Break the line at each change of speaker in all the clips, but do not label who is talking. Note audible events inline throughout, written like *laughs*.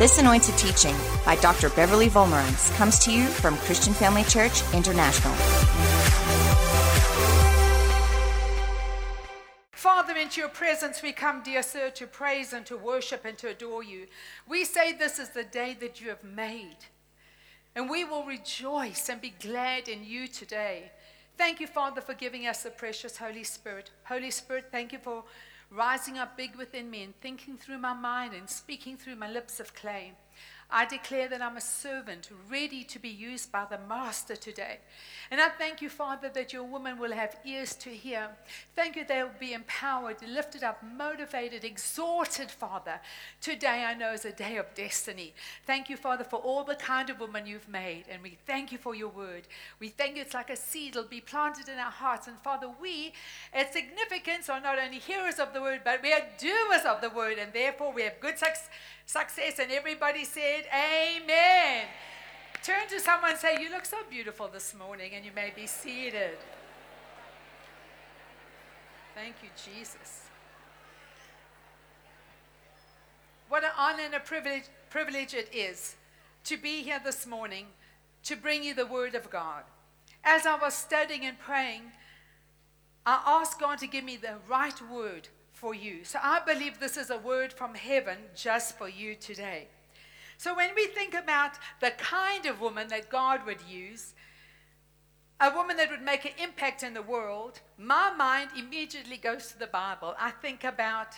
This anointed teaching by Dr. Beverly Wolmarans comes to you from Christian Family Church International.
Father, into your presence we come, dear sir, to praise and to worship and to adore you. We say this is the day that you have made, and we will rejoice and be glad in you today. Thank you, Father, for giving us the precious Holy Spirit. Holy Spirit, thank you for rising up big within me and thinking through my mind and speaking through my lips of clay. I declare that I'm a servant ready to be used by the Master today. And I thank you, Father, that your woman will have ears to hear. Thank you, they will be empowered, lifted up, motivated, exhorted, Father. Today I know is a day of destiny. Thank you, Father, for all the kind of woman you've made. And we thank you for your word. We thank you it's like a seed will be planted in our hearts. And Father, we at significance are not only hearers of the word, but we are doers of the word. And therefore we have good success. And everybody said, Amen. Turn to someone and say, You look so beautiful this morning, and you may be seated. Thank you, Jesus. What an honor and a privilege, privilege it is to be here this morning to bring you the Word of God. As I was studying and praying, I asked God to give me the right word for you. So I believe this is a word from heaven just for you today. So when we think about the kind of woman that God would use, a woman that would make an impact in the world, my mind immediately goes to the Bible. I think about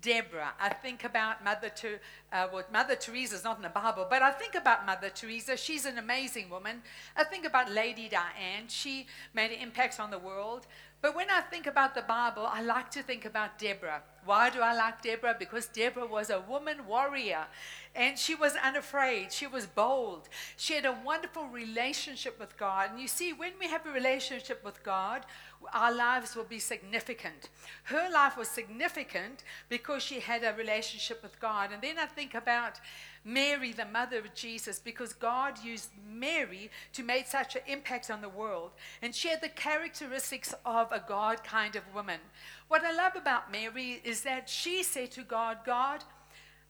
Deborah. I think about Mother, Ter- uh, well, Mother Teresa is not in the Bible, but I think about Mother Teresa. She's an amazing woman. I think about Lady Diane. She made an impact on the world. But when I think about the Bible, I like to think about Deborah. Why do I like Deborah? Because Deborah was a woman warrior and she was unafraid. She was bold. She had a wonderful relationship with God. And you see, when we have a relationship with God, our lives will be significant. Her life was significant because she had a relationship with God. And then I think about Mary, the mother of Jesus, because God used Mary to make such an impact on the world. And she had the characteristics of a God kind of woman. What I love about Mary is that she said to God, God,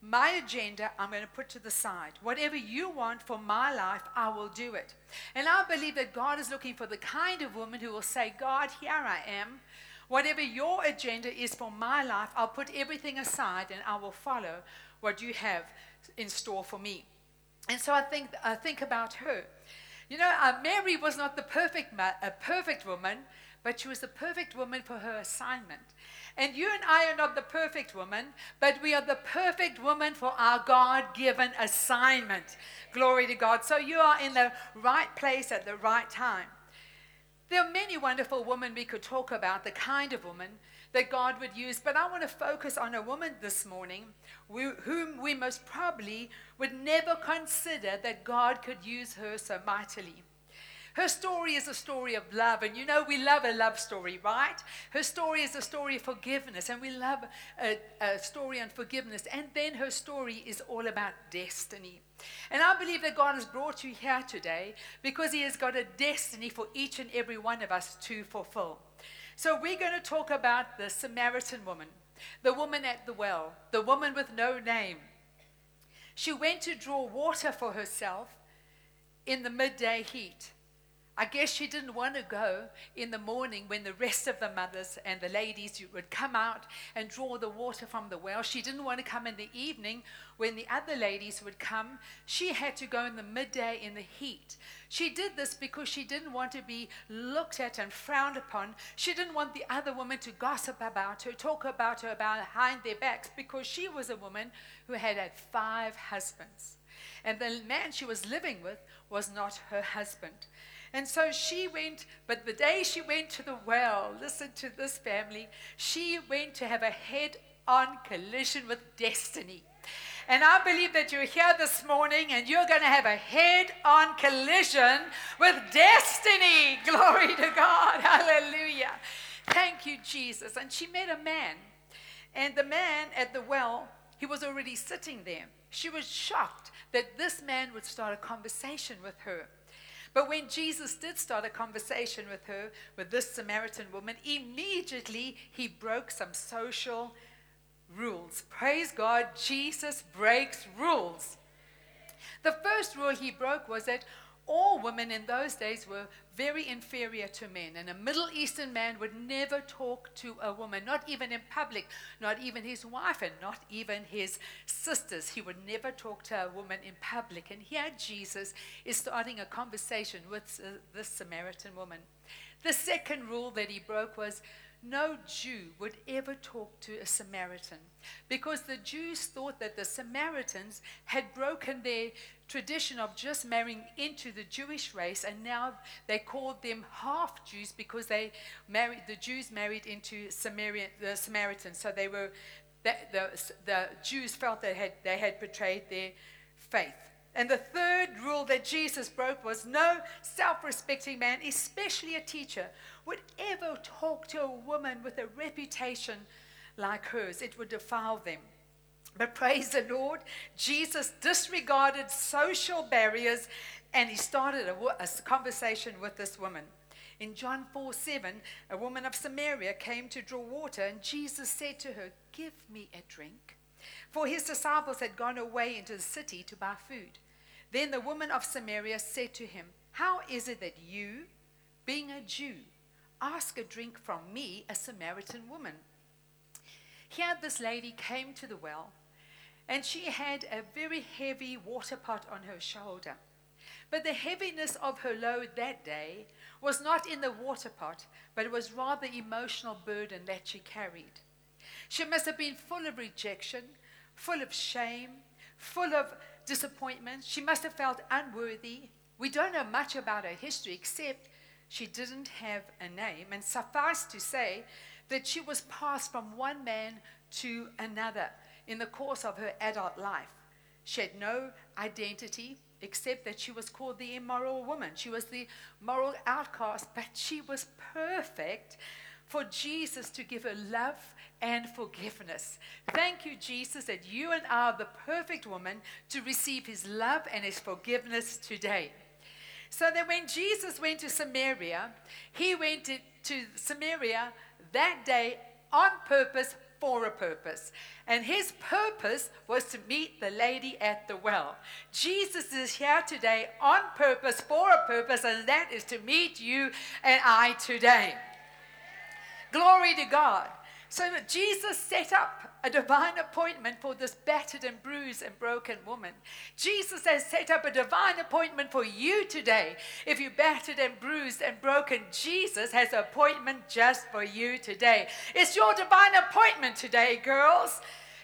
my agenda I'm going to put to the side. Whatever you want for my life, I will do it. And I believe that God is looking for the kind of woman who will say, God, here I am. Whatever your agenda is for my life, I'll put everything aside and I will follow what you have in store for me. And so I think, I think about her. You know, uh, Mary was not the perfect, ma- a perfect woman, but she was the perfect woman for her assignment. And you and I are not the perfect woman, but we are the perfect woman for our God given assignment. Glory to God. So you are in the right place at the right time. There are many wonderful women we could talk about, the kind of woman that God would use, but I want to focus on a woman this morning whom we most probably would never consider that God could use her so mightily. Her story is a story of love, and you know we love a love story, right? Her story is a story of forgiveness, and we love a, a story on forgiveness. And then her story is all about destiny. And I believe that God has brought you here today because He has got a destiny for each and every one of us to fulfill. So we're going to talk about the Samaritan woman, the woman at the well, the woman with no name. She went to draw water for herself in the midday heat. I guess she didn't want to go in the morning when the rest of the mothers and the ladies would come out and draw the water from the well. She didn't want to come in the evening when the other ladies would come. She had to go in the midday in the heat. She did this because she didn't want to be looked at and frowned upon. She didn't want the other women to gossip about her, talk about her behind their backs, because she was a woman who had had five husbands. And the man she was living with was not her husband. And so she went, but the day she went to the well, listen to this family, she went to have a head on collision with destiny. And I believe that you're here this morning and you're going to have a head on collision with destiny. *laughs* Glory to God. Hallelujah. Thank you, Jesus. And she met a man. And the man at the well, he was already sitting there. She was shocked that this man would start a conversation with her. But when Jesus did start a conversation with her, with this Samaritan woman, immediately he broke some social rules. Praise God, Jesus breaks rules. The first rule he broke was that all women in those days were very inferior to men. And a Middle Eastern man would never talk to a woman, not even in public, not even his wife, and not even his sisters. He would never talk to a woman in public. And here Jesus is starting a conversation with uh, this Samaritan woman. The second rule that he broke was no Jew would ever talk to a Samaritan because the Jews thought that the Samaritans had broken their tradition of just marrying into the Jewish race, and now they called them half Jews because they married the Jews married into Samaritan, the Samaritans. So they were the, the, the Jews felt they had they had betrayed their faith. And the third rule that Jesus broke was no self respecting man, especially a teacher, would ever talk to a woman with a reputation like hers. It would defile them. But praise the Lord, Jesus disregarded social barriers and he started a, a, conversation with this woman. In John 4 7, a woman of Samaria came to draw water, and Jesus said to her, Give me a drink. For his disciples had gone away into the city to buy food. Then the woman of Samaria said to him, How is it that you, being a Jew, ask a drink from me, a Samaritan woman? Here, this lady came to the well and she had a very heavy water pot on her shoulder. But the heaviness of her load that day was not in the water pot, but it was rather emotional burden that she carried. She must have been full of rejection, full of shame, full of disappointment. She must have felt unworthy. We don't know much about her history except she didn't have a name. And suffice to say that she was passed from one man to another in the course of her adult life. She had no identity except that she was called the immoral woman. She was the moral outcast, but she was perfect for Jesus to give her love and forgiveness. Thank you, Jesus, that you and I are the perfect woman to receive his love and his forgiveness today. So that when Jesus went to Samaria, he went to, to Samaria that day on purpose for a purpose. And his purpose was to meet the lady at the well. Jesus is here today on purpose, for a purpose, and that is to meet you and I today. Glory to God. So Jesus set up a divine appointment for this battered and bruised and broken woman. Jesus has set up a divine appointment for you today. If you're battered and bruised and broken, Jesus has an appointment just for you today. It's your divine appointment today, girls.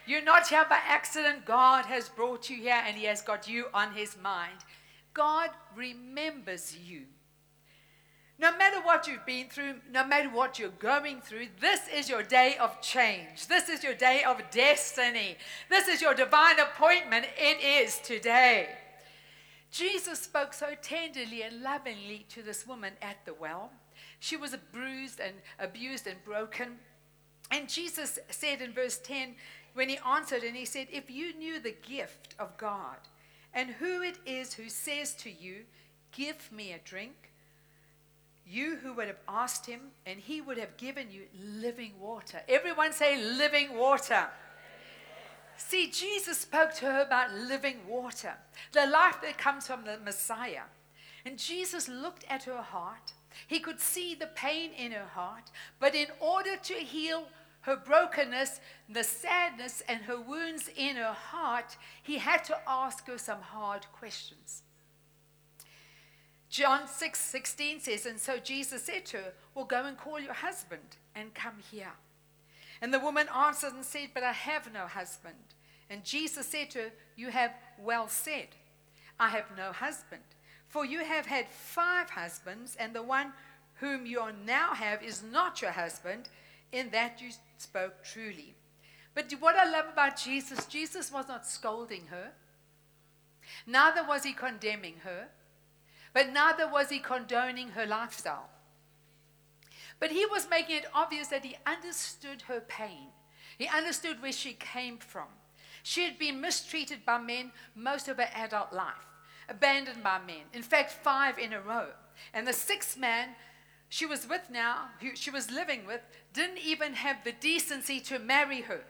You're not here by accident. God has brought you here and He has got you on His mind. God remembers you. No matter what you've been through, no matter what you're going through, this is your day of change. This is your day of destiny. This is your divine appointment. It is today. Jesus spoke so tenderly and lovingly to this woman at the well. She was bruised and abused and broken. And Jesus said in verse 10, when he answered, and he said, If you knew the gift of God and who it is who says to you, Give me a drink you who would have asked him, and he would have given you living water. Everyone say, living water. See, Jesus spoke to her about living water, the life that comes from the Messiah. And Jesus looked at her heart. He could see the pain in her heart. But in order to heal her brokenness, the sadness, and her wounds in her heart, he had to ask her some hard questions. John 6 16 says, And so Jesus said to her, Well, go and call your husband and come here. And the woman answered and said, But I have no husband. And Jesus said to her, You have well said, I have no husband. For you have had five husbands, and the one whom you now have is not your husband. In that you spoke truly. But what I love about Jesus, Jesus was not scolding her, neither was he condemning her. But neither was he condoning her lifestyle. But he was making it obvious that he understood her pain. He understood where she came from. She had been mistreated by men most of her adult life, abandoned by men. In fact, five in a row. And the sixth man she was with now, who she was living with, didn't even have the decency to marry her.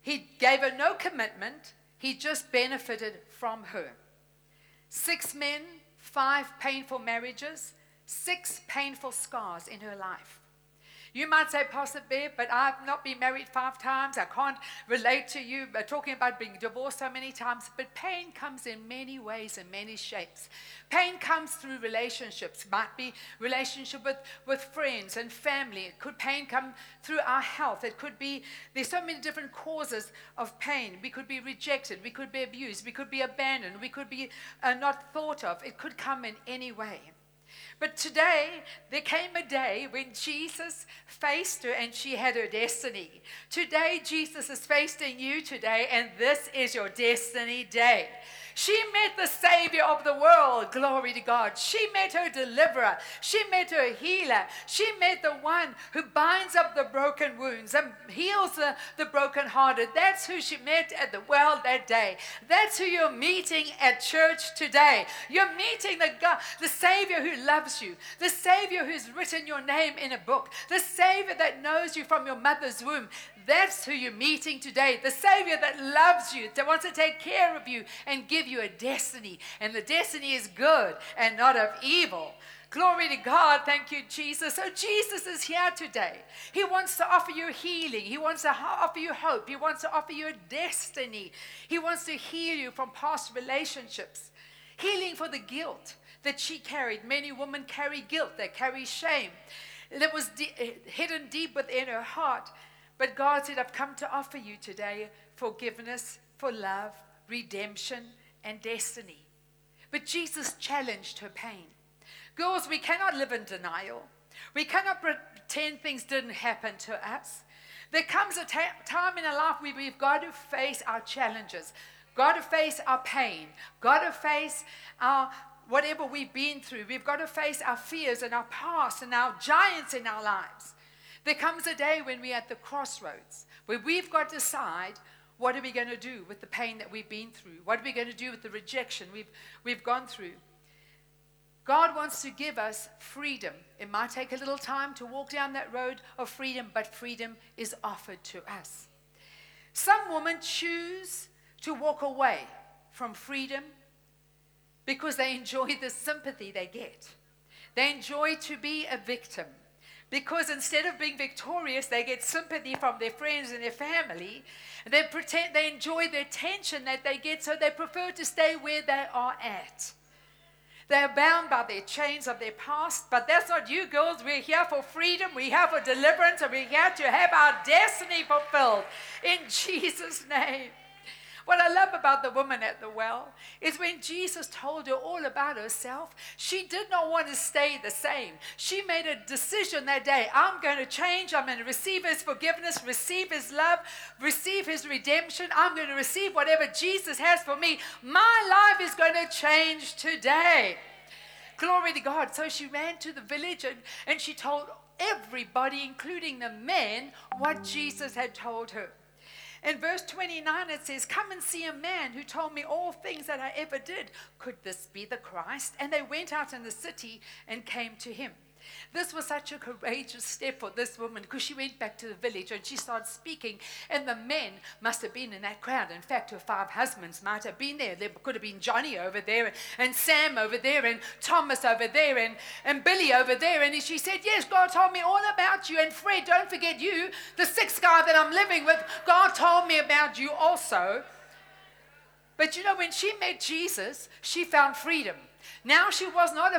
He gave her no commitment, he just benefited from her. Six men, five painful marriages, six painful scars in her life. You might say, Pastor but I've not been married five times. I can't relate to you. But talking about being divorced so many times. But pain comes in many ways and many shapes. Pain comes through relationships. Might be relationship with, with friends and family. It could pain come through our health. It could be there's so many different causes of pain. We could be rejected. We could be abused. We could be abandoned. We could be uh, not thought of. It could come in any way. But today, there came a day when Jesus faced her and she had her destiny. Today, Jesus is facing you today, and this is your destiny day. She met the Savior of the world. Glory to God. She met her deliverer. She met her healer. She met the one who binds up the broken wounds and heals the, the brokenhearted. That's who she met at the well that day. That's who you're meeting at church today. You're meeting the God, the Savior who loves you, the Savior who's written your name in a book, the Savior that knows you from your mother's womb. That's who you're meeting today. The Savior that loves you, that wants to take care of you and give you a destiny. And the destiny is good and not of evil. Glory to God. Thank you, Jesus. So, Jesus is here today. He wants to offer you healing. He wants to offer you hope. He wants to offer you a destiny. He wants to heal you from past relationships, healing for the guilt that she carried. Many women carry guilt, they carry shame that was de- hidden deep within her heart. But God said, I've come to offer you today forgiveness for love, redemption, and destiny. But Jesus challenged her pain. Girls, we cannot live in denial. We cannot pretend things didn't happen to us. There comes a time in our life where we've got to face our challenges, got to face our pain, got to face our whatever we've been through. We've got to face our fears and our past and our giants in our lives. There comes a day when we're at the crossroads where we've got to decide what are we going to do with the pain that we've been through? What are we going to do with the rejection we've, we've gone through? God wants to give us freedom. It might take a little time to walk down that road of freedom, but freedom is offered to us. Some women choose to walk away from freedom because they enjoy the sympathy they get. They enjoy to be a victim because instead of being victorious, they get sympathy from their friends and their family. And they pretend they enjoy the attention that they get, so they prefer to stay where they are at. They are bound by their chains of their past, but that's not you, girls. We're here for freedom, we're here for deliverance, and we're here to have our destiny fulfilled in *laughs* Jesus' name. What I love about the woman at the well is when Jesus told her all about herself, she did not want to stay the same. She made a decision that day I'm going to change. I'm going to receive his forgiveness, receive his love, receive his redemption. I'm going to receive whatever Jesus has for me. My life is going to change today. Glory to God. So she ran to the village and, and she told everybody, including the men, what Jesus had told her. In verse 29, it says, Come and see a man who told me all things that I ever did. Could this be the Christ? And they went out in the city and came to him. This was such a courageous step for this woman because she went back to the village and she started speaking. And the men must have been in that crowd. In fact, her five husbands might have been there. There could have been Johnny over there and Sam over there and Thomas over there and, and Billy over there. And she said, Yes, God told me all about you. And Fred, don't forget you, the sixth guy that I'm living with, God told me about you also. But you know, when she met Jesus, she found freedom. Now she was not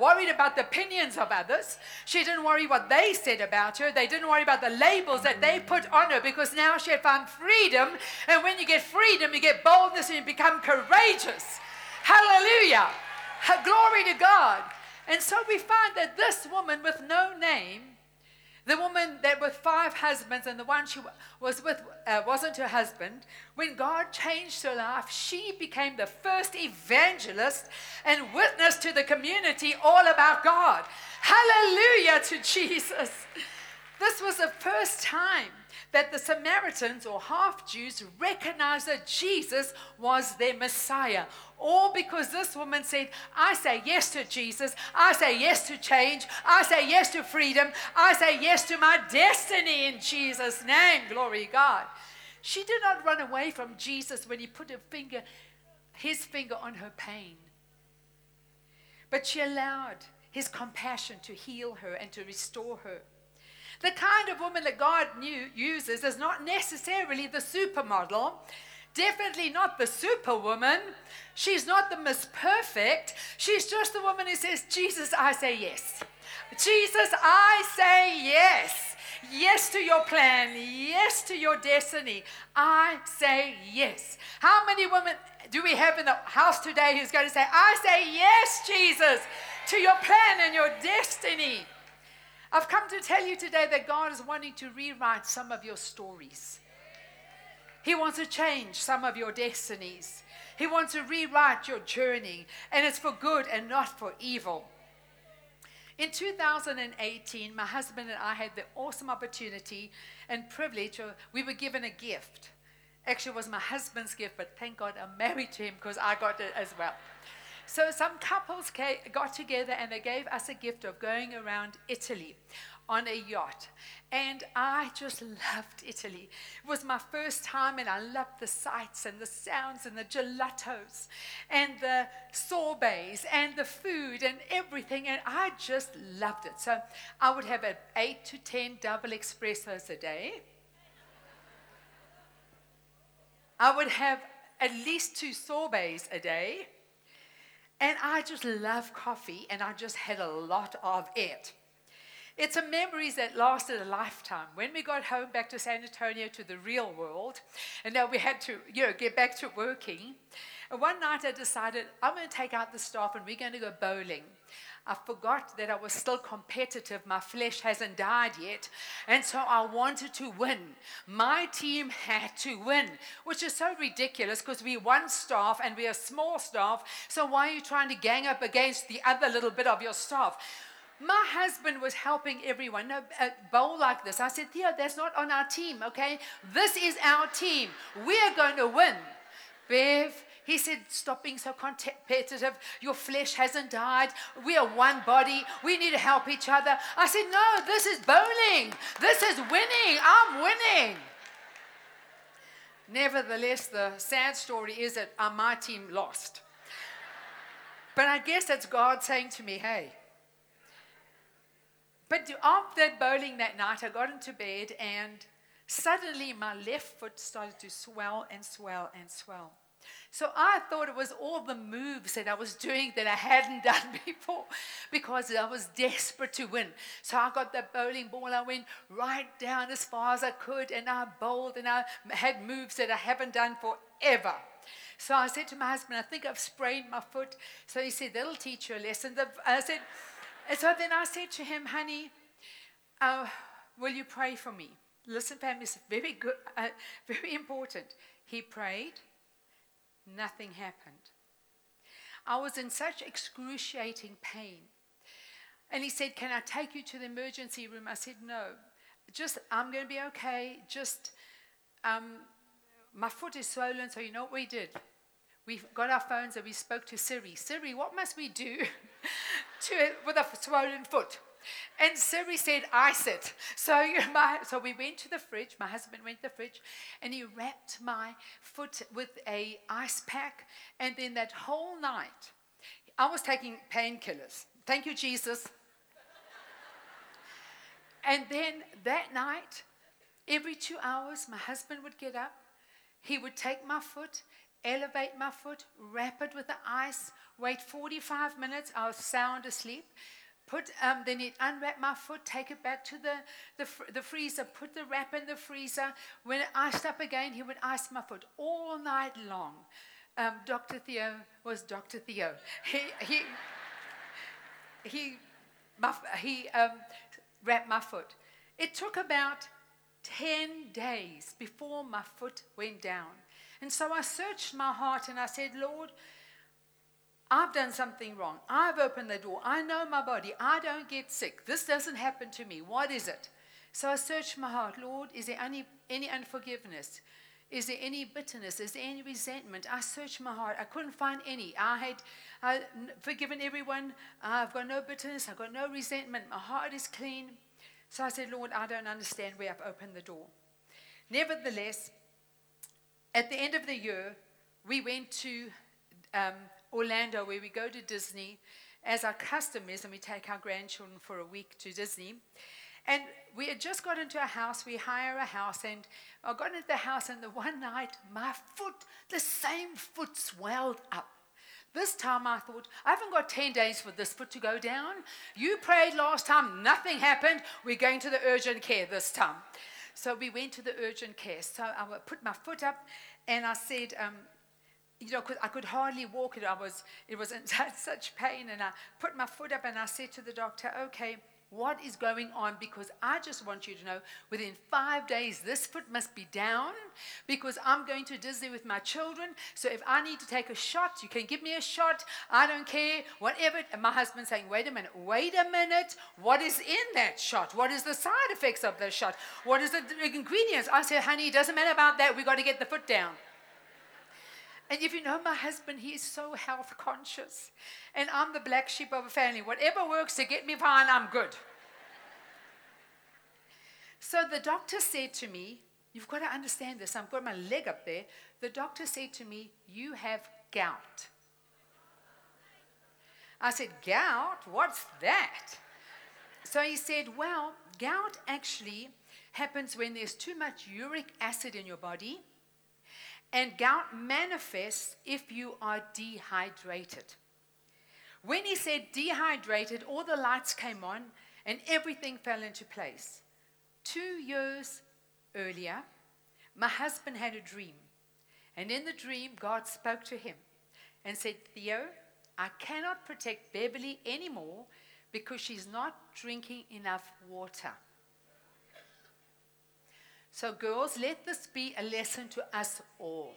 worried about the opinions of others. She didn't worry what they said about her. They didn't worry about the labels that they put on her because now she had found freedom. And when you get freedom, you get boldness and you become courageous. Hallelujah. Glory to God. And so we find that this woman with no name the woman that with five husbands and the one she was with uh, wasn't her husband, when God changed her life, she became the first evangelist and witness to the community all about God. Hallelujah to *laughs* Jesus. This was the first time that the Samaritans or half Jews recognized that Jesus was their Messiah. All because this woman said, I say yes to Jesus. I say yes to change. I say yes to freedom. I say yes to my destiny in Jesus' name. Glory God. She did not run away from Jesus when he put finger, his finger on her pain. But she allowed his compassion to heal her and to restore her. The kind of woman that God knew, uses is not necessarily the supermodel, definitely not the superwoman. She's not the Miss Perfect. She's just the woman who says, Jesus, I say yes. Jesus, I say yes. Yes to your plan. Yes to your destiny. I say yes. How many women do we have in the house today who's going to say, I say yes, Jesus, to your plan and your destiny? I've come to tell you today that God is wanting to rewrite some of your stories. He wants to change some of your destinies. He wants to rewrite your journey, and it's for good and not for evil. In 2018, my husband and I had the awesome opportunity and privilege. Of, we were given a gift. Actually, it was my husband's gift, but thank God I'm married to him because I got it as well. So some couples came, got together and they gave us a gift of going around Italy on a yacht. And I just loved Italy. It was my first time, and I loved the sights and the sounds and the gelatos and the sorbets and the food and everything. And I just loved it. So I would have eight to 10 double espressos a day. I would have at least two sorbets a day. And I just love coffee, and I just had a lot of it. It's a memories that lasted a lifetime. When we got home back to San Antonio to the real world, and now we had to, you know, get back to working. And one night I decided I'm going to take out the staff and we're going to go bowling. I forgot that I was still competitive. My flesh hasn't died yet. And so I wanted to win. My team had to win, which is so ridiculous because we're one staff and we're a small staff. So why are you trying to gang up against the other little bit of your staff? My husband was helping everyone a bowl like this. I said, Theo, that's not on our team, okay? This is our team. We're going to win. Bev, he said, Stop being so competitive. Your flesh hasn't died. We are one body. We need to help each other. I said, No, this is bowling. This is winning. I'm winning. Nevertheless, the sad story is that uh, my team lost. But I guess that's God saying to me, Hey, but after bowling that night, I got into bed and suddenly my left foot started to swell and swell and swell. So I thought it was all the moves that I was doing that I hadn't *laughs* done before because I was desperate to win. So I got the bowling ball, I went right down as far as I could, and I bowled and I had moves that I haven't done forever. So I said to my husband, I think I've sprained my foot. So he said, That'll teach you a lesson. I said, and so then I said to him, honey, uh, will you pray for me? Listen, Pam, it's very good, uh, very important. He prayed, nothing happened. I was in such excruciating pain. And he said, Can I take you to the emergency room? I said, No. Just, I'm going to be okay. Just, um, my foot is swollen. So, you know what we did? We got our phones and we spoke to Siri. Siri, what must we do *laughs* to with a swollen foot? And Siri said, ice it. *laughs* So, you know, my, so we went to the fridge. My husband went to the fridge and he wrapped my foot with a ice pack. And then that whole night, I was taking painkillers. Thank you, Jesus. *laughs* and then that night, every two hours, my husband would get up. He would take my foot elevate my foot, wrap it with the ice, wait 45 minutes, I was sound asleep. Put, um, then unwrap my foot, take it back to the, the, the freezer, put the wrap in the freezer. When it iced up again, he would ice my foot all night long. Um, Dr. Theo was Dr. Theo. He, he, he, my, he um, wrapped my foot. It took about 10 days before my foot went down. And so I searched my heart and I said, Lord, I've done something wrong. I've opened the door. I know my body. I don't get sick. This doesn't happen to me. What is it? So I searched my heart. Lord, is there any, any unforgiveness? Is there any bitterness? Is there any resentment? I searched my heart. I couldn't find any. I had forgiven everyone. I've got no bitterness. I've got no resentment. My heart is clean. So I said, Lord, I don't understand where I've opened the door. Nevertheless, at the end of the year, we went to um, Orlando where we go to Disney as our custom is, and we take our grandchildren for a week to Disney. And we had just got into a house, we hire a house, and I got into the house, and the one night, my foot, the same foot swelled up. This time I thought, I haven't got 10 days for this foot to go down. You prayed last time, nothing happened. We're going to the urgent care this time. So we went to the urgent care. So I put my foot up and I said, um, you know, I could hardly walk it. I was, it was in *laughs* such pain. And I put my foot up and I said to the doctor, okay, what is going on because I just want you to know within five days this foot must be down because I'm going to Disney with my children. So if I need to take a shot, you can give me a shot. I don't care, whatever. And my husband saying, wait a minute, wait a minute. What is in that shot? What is the side effects of the shot? What is the ingredients? I said, honey, it doesn't matter about that. We've got to get the foot down. And if you know my husband, he is so health conscious. And I'm the black sheep of a family. Whatever works to get me fine, I'm good. So the doctor said to me, You've got to understand this. I've got my leg up there. The doctor said to me, You have gout. I said, Gout? What's that? So he said, Well, gout actually happens when there's too much uric acid in your body and gout manifests if you are dehydrated. When he said dehydrated, all the lights came on and everything fell into place. Two years earlier, my husband had a dream. And in the dream, God spoke to him and said, Theo, I cannot protect Beverly anymore because she's not drinking enough water. So, girls, let this be a lesson to us all.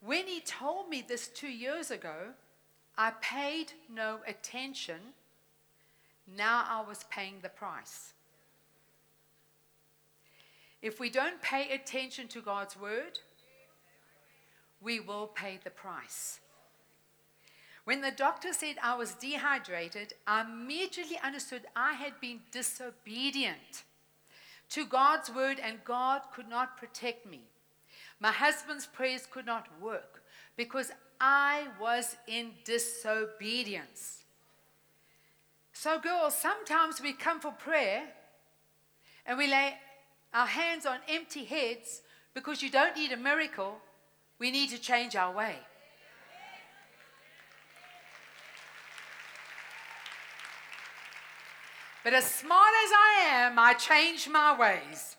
When he told me this two years ago, I paid no attention. Now I was paying the price. If we don't pay attention to God's word, we will pay the price. When the doctor said I was dehydrated, I immediately understood I had been disobedient to God's word, and God could not protect me. My husband's prayers could not work because I was in disobedience. So, girls, sometimes we come for prayer and we lay our hands on empty heads because you don't need a miracle. We need to change our way. But as smart as I am, I changed my ways.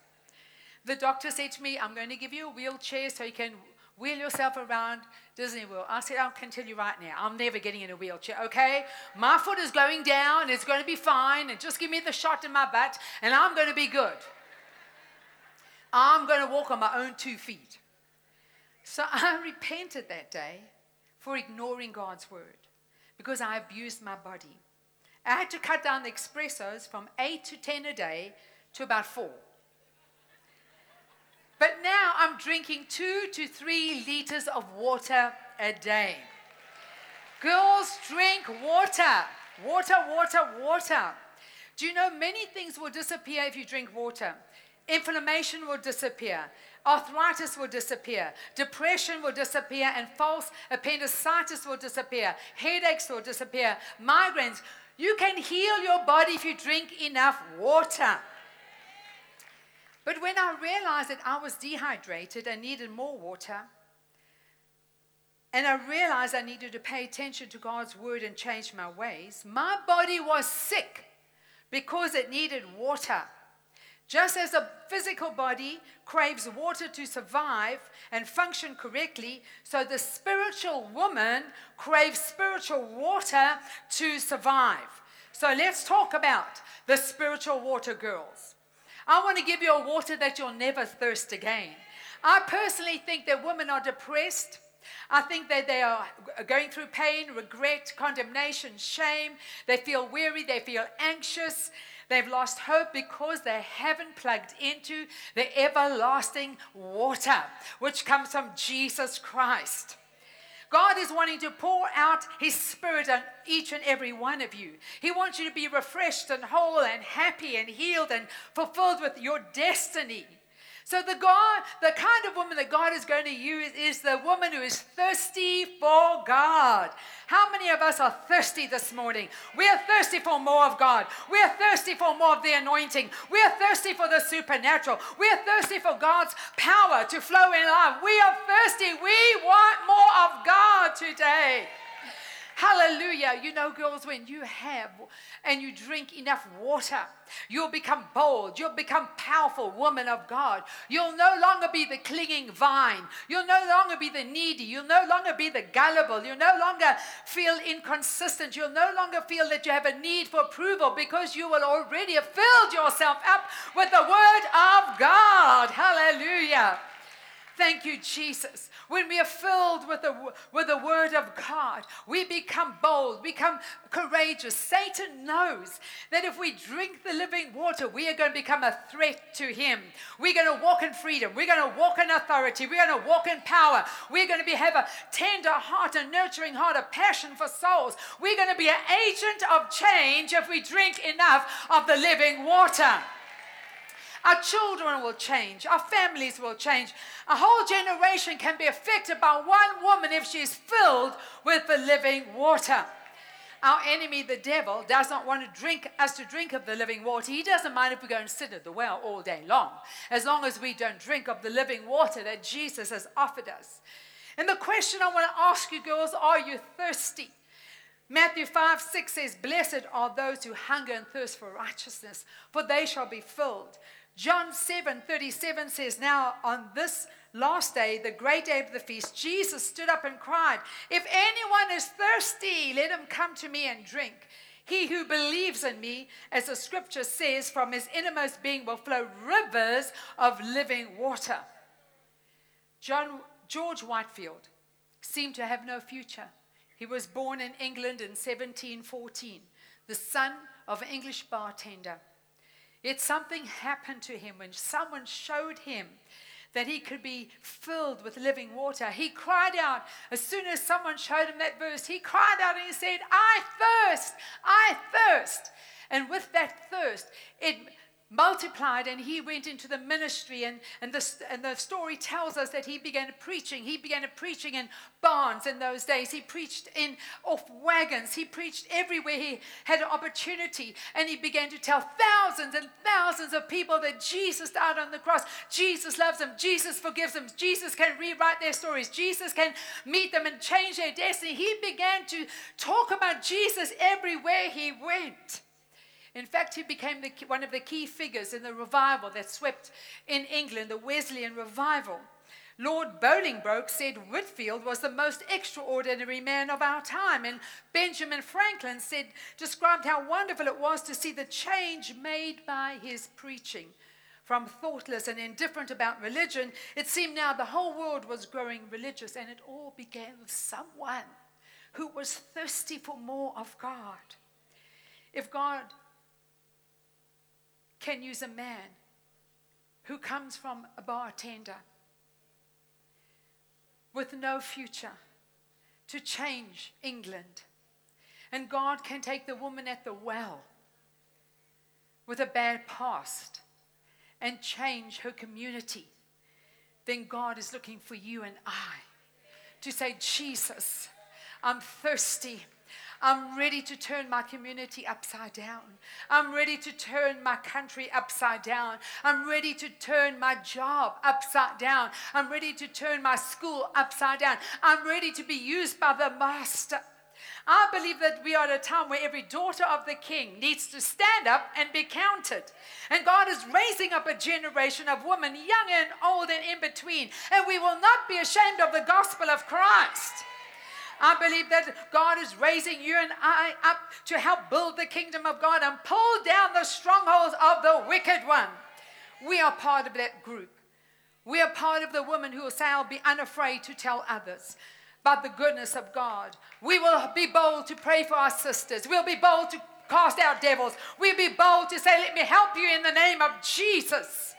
The doctor said to me, I'm going to give you a wheelchair so you can wheel yourself around Disney World. I said, I can tell you right now, I'm never getting in a wheelchair, okay? My foot is going down, it's going to be fine, and just give me the shot in my butt, and I'm going to be good. I'm going to walk on my own two feet. So *laughs* I repented that day for ignoring God's word because I abused my body. I had to cut down the espressos from eight to 10 a day to about four. But now I'm drinking two to three liters of water a day. Girls, drink water. Water, water, water. Do you know many things will disappear if you drink water? Inflammation will disappear. Arthritis will disappear. Depression will disappear. And false appendicitis will disappear. Headaches will disappear. Migraines. You can heal your body if you drink enough water. But when I realized that I was dehydrated and needed more water, and I realized I needed to pay attention to God's word and change my ways, my body was sick because it needed water. Just as a physical body craves water to survive and function correctly, so the spiritual woman craves spiritual water to survive. So let's talk about the spiritual water girls. I want to give you a water that you'll never thirst again. I personally think that women are depressed. I think that they are going through pain, regret, condemnation, shame. They feel weary, they feel anxious. They've lost hope because they haven't plugged into the everlasting water, which comes from Jesus Christ. God is wanting to pour out His Spirit on each and every one of you. He wants you to be refreshed and whole and happy and healed and fulfilled with your destiny. So the God, the kind of woman that God is going to use is the woman who is thirsty for God. How many of us are thirsty this morning? We are thirsty for more of God. We are thirsty for more of the anointing. We are thirsty for the supernatural. We are thirsty for God's power to flow in life. We are thirsty. We want more of God today. Hallelujah. You know, girls, when you have and you drink enough water, you'll become bold. You'll become powerful woman of God. You'll no longer be the clinging vine. You'll no longer be the needy. You'll no longer be the gullible. You'll no longer feel inconsistent. You'll no longer feel that you have a need for approval because you will already have filled yourself up with the word of God. Hallelujah. Thank you, Jesus. When we are filled with the, with the word of God, we become bold, become courageous. Satan knows that if we drink the living water, we are going to become a threat to him. We're going to walk in freedom. We're going to walk in authority. We're going to walk in power. We're going to be, have a tender heart, a nurturing heart, a passion for souls. We're going to be an agent of change if we drink enough of the living water. Our children will change. Our families will change. A whole generation can be affected by one woman if she's filled with the living water. Our enemy, the devil, does not want to drink us to drink of the living water. He doesn't mind if we go and sit at the well all day long, as long as we don't drink of the living water that Jesus has offered us. And the question I want to ask you, girls, are you thirsty? Matthew 5 6 says, Blessed are those who hunger and thirst for righteousness, for they shall be filled. John 7 37 says, Now on this last day, the great day of the feast, Jesus stood up and cried, If anyone is thirsty, let him come to me and drink. He who believes in me, as the scripture says, from his innermost being will flow rivers of living water. John, George Whitefield seemed to have no future. He was born in England in 1714, the son of an English bartender. Yet something happened to him when someone showed him that he could be filled with living water. He cried out, as soon as someone showed him that verse, he cried out and he said, I thirst, I thirst. And with that thirst, it multiplied and he went into the ministry and, and, the, and the story tells us that he began preaching. He began preaching in barns in those days. He preached in off wagons. He preached everywhere he had an opportunity. And he began to tell thousands and thousands of people that jesus died on the cross. Jesus loves them. Jesus forgives them. Jesus can rewrite their stories. Jesus can meet them and change their destiny. He began to talk about jesus everywhere he went in fact, he became the, one of the key figures in the revival that swept in England, the Wesleyan revival. Lord Bolingbroke said Whitefield was the most extraordinary man of our time, and Benjamin Franklin said, described how wonderful it was to see the change made by his preaching. From thoughtless and indifferent about religion, it seemed now the whole world was growing religious, and it all began with someone who was thirsty for more of God. If God can use a man who comes from a bartender with no future to change England. And God can take the woman at the well with a bad past and change her community. Then God is looking for you and I to say, Jesus, I'm thirsty. I'm ready to turn my community upside down. I'm ready to turn my country upside down. I'm ready to turn my job upside down. I'm ready to turn my school upside down. I'm ready to be used by the Master. I believe that we are at a time where every daughter of the king needs to stand up and be counted. And God is raising up a generation of women, young and old and in between. And we will not be ashamed of the gospel of Christ. I believe that God is raising you and I up to help build the kingdom of God and pull down the strongholds of the wicked one. We are part of that group. We are part of the women who will say, I'll be unafraid to tell others about the goodness of God. We will be bold to pray for our sisters. We'll be bold to cast out devils. We'll be bold to say, Let me help you in the name of Jesus.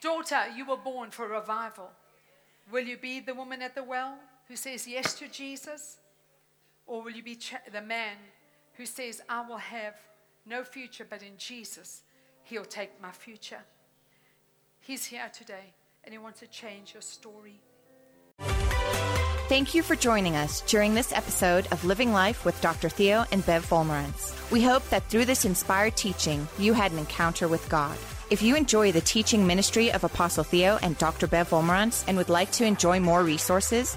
Daughter, you were born for revival. Will you be the woman at the well? Who says yes to Jesus? Or will you be the man who says, I will have no future, but in Jesus, He'll take my future? He's here today and He wants to change your story.
Thank you for joining us during this episode of Living Life with Dr. Theo and Bev Wolmarans. We hope that through this inspired teaching, you had an encounter with God. If you enjoy the teaching ministry of Apostle Theo and Dr. Bev Wolmarans and would like to enjoy more resources,